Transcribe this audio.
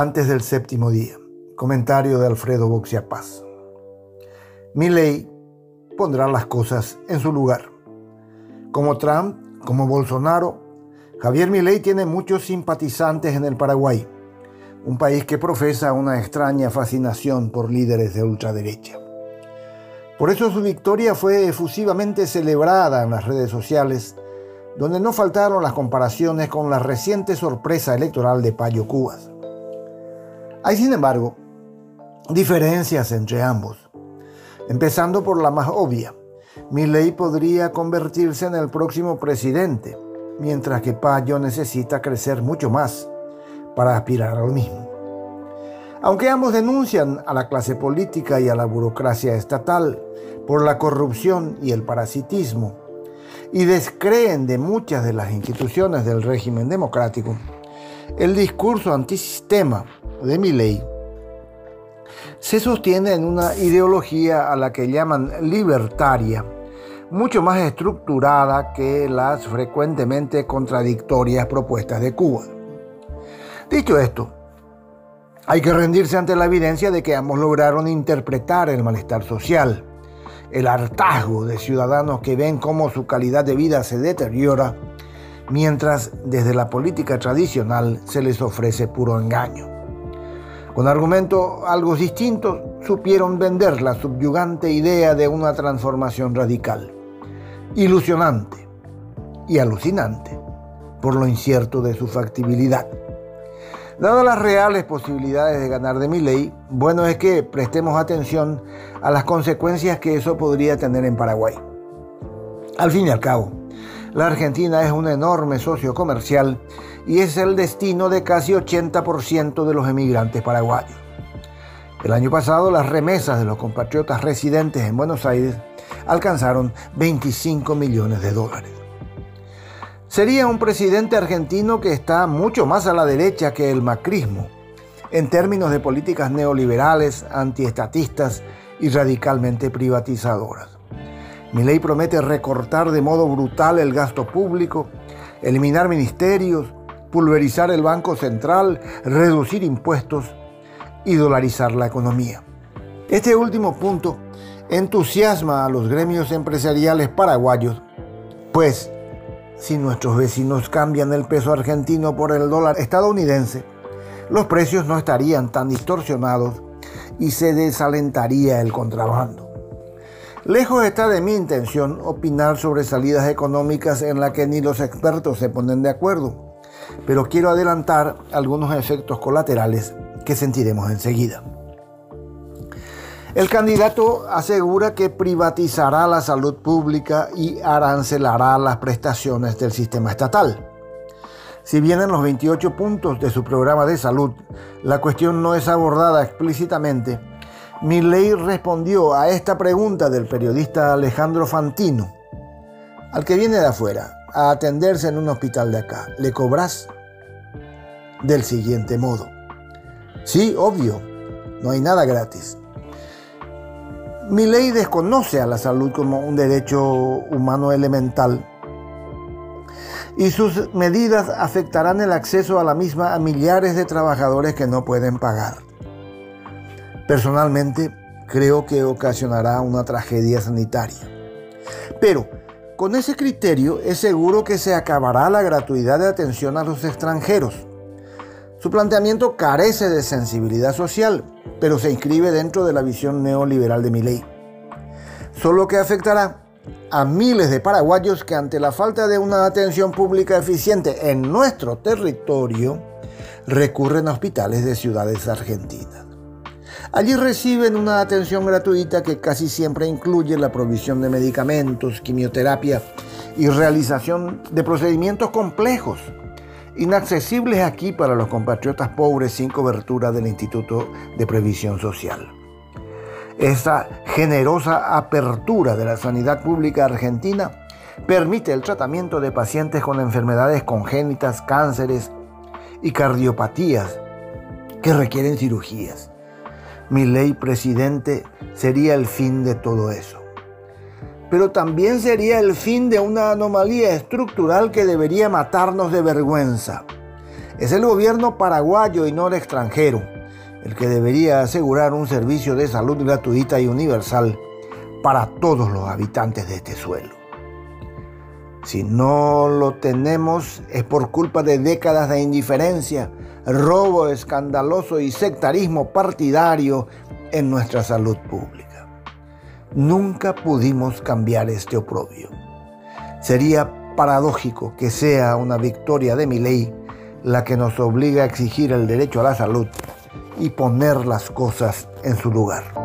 antes del séptimo día. Comentario de Alfredo Boxia Paz. Mi ley pondrá las cosas en su lugar. Como Trump, como Bolsonaro, Javier Milei tiene muchos simpatizantes en el Paraguay, un país que profesa una extraña fascinación por líderes de ultraderecha. Por eso su victoria fue efusivamente celebrada en las redes sociales, donde no faltaron las comparaciones con la reciente sorpresa electoral de Payo Cubas. Hay, sin embargo, diferencias entre ambos, empezando por la más obvia. Milley podría convertirse en el próximo presidente, mientras que Payo necesita crecer mucho más para aspirar al mismo. Aunque ambos denuncian a la clase política y a la burocracia estatal por la corrupción y el parasitismo, y descreen de muchas de las instituciones del régimen democrático, el discurso antisistema de Milley se sostiene en una ideología a la que llaman libertaria, mucho más estructurada que las frecuentemente contradictorias propuestas de Cuba. Dicho esto, hay que rendirse ante la evidencia de que ambos lograron interpretar el malestar social, el hartazgo de ciudadanos que ven cómo su calidad de vida se deteriora, mientras desde la política tradicional se les ofrece puro engaño. Con argumentos algo distintos, supieron vender la subyugante idea de una transformación radical, ilusionante y alucinante por lo incierto de su factibilidad. Dadas las reales posibilidades de ganar de mi ley, bueno es que prestemos atención a las consecuencias que eso podría tener en Paraguay. Al fin y al cabo, la Argentina es un enorme socio comercial y es el destino de casi 80% de los emigrantes paraguayos. El año pasado las remesas de los compatriotas residentes en Buenos Aires alcanzaron 25 millones de dólares. Sería un presidente argentino que está mucho más a la derecha que el macrismo, en términos de políticas neoliberales, antiestatistas y radicalmente privatizadoras. Mi ley promete recortar de modo brutal el gasto público, eliminar ministerios, pulverizar el Banco Central, reducir impuestos y dolarizar la economía. Este último punto entusiasma a los gremios empresariales paraguayos, pues si nuestros vecinos cambian el peso argentino por el dólar estadounidense, los precios no estarían tan distorsionados y se desalentaría el contrabando. Lejos está de mi intención opinar sobre salidas económicas en las que ni los expertos se ponen de acuerdo, pero quiero adelantar algunos efectos colaterales que sentiremos enseguida. El candidato asegura que privatizará la salud pública y arancelará las prestaciones del sistema estatal. Si bien en los 28 puntos de su programa de salud la cuestión no es abordada explícitamente, Milley respondió a esta pregunta del periodista Alejandro Fantino, al que viene de afuera a atenderse en un hospital de acá, ¿le cobras? Del siguiente modo. Sí, obvio, no hay nada gratis. Mi ley desconoce a la salud como un derecho humano elemental y sus medidas afectarán el acceso a la misma a millares de trabajadores que no pueden pagar. Personalmente, creo que ocasionará una tragedia sanitaria. Pero, con ese criterio, es seguro que se acabará la gratuidad de atención a los extranjeros. Su planteamiento carece de sensibilidad social pero se inscribe dentro de la visión neoliberal de mi ley. Solo que afectará a miles de paraguayos que ante la falta de una atención pública eficiente en nuestro territorio recurren a hospitales de ciudades argentinas. Allí reciben una atención gratuita que casi siempre incluye la provisión de medicamentos, quimioterapia y realización de procedimientos complejos inaccesibles aquí para los compatriotas pobres sin cobertura del Instituto de Previsión Social. Esa generosa apertura de la sanidad pública argentina permite el tratamiento de pacientes con enfermedades congénitas, cánceres y cardiopatías que requieren cirugías. Mi ley presidente sería el fin de todo eso pero también sería el fin de una anomalía estructural que debería matarnos de vergüenza. Es el gobierno paraguayo y no el extranjero el que debería asegurar un servicio de salud gratuita y universal para todos los habitantes de este suelo. Si no lo tenemos es por culpa de décadas de indiferencia, robo escandaloso y sectarismo partidario en nuestra salud pública. Nunca pudimos cambiar este oprobio. Sería paradójico que sea una victoria de mi ley la que nos obliga a exigir el derecho a la salud y poner las cosas en su lugar.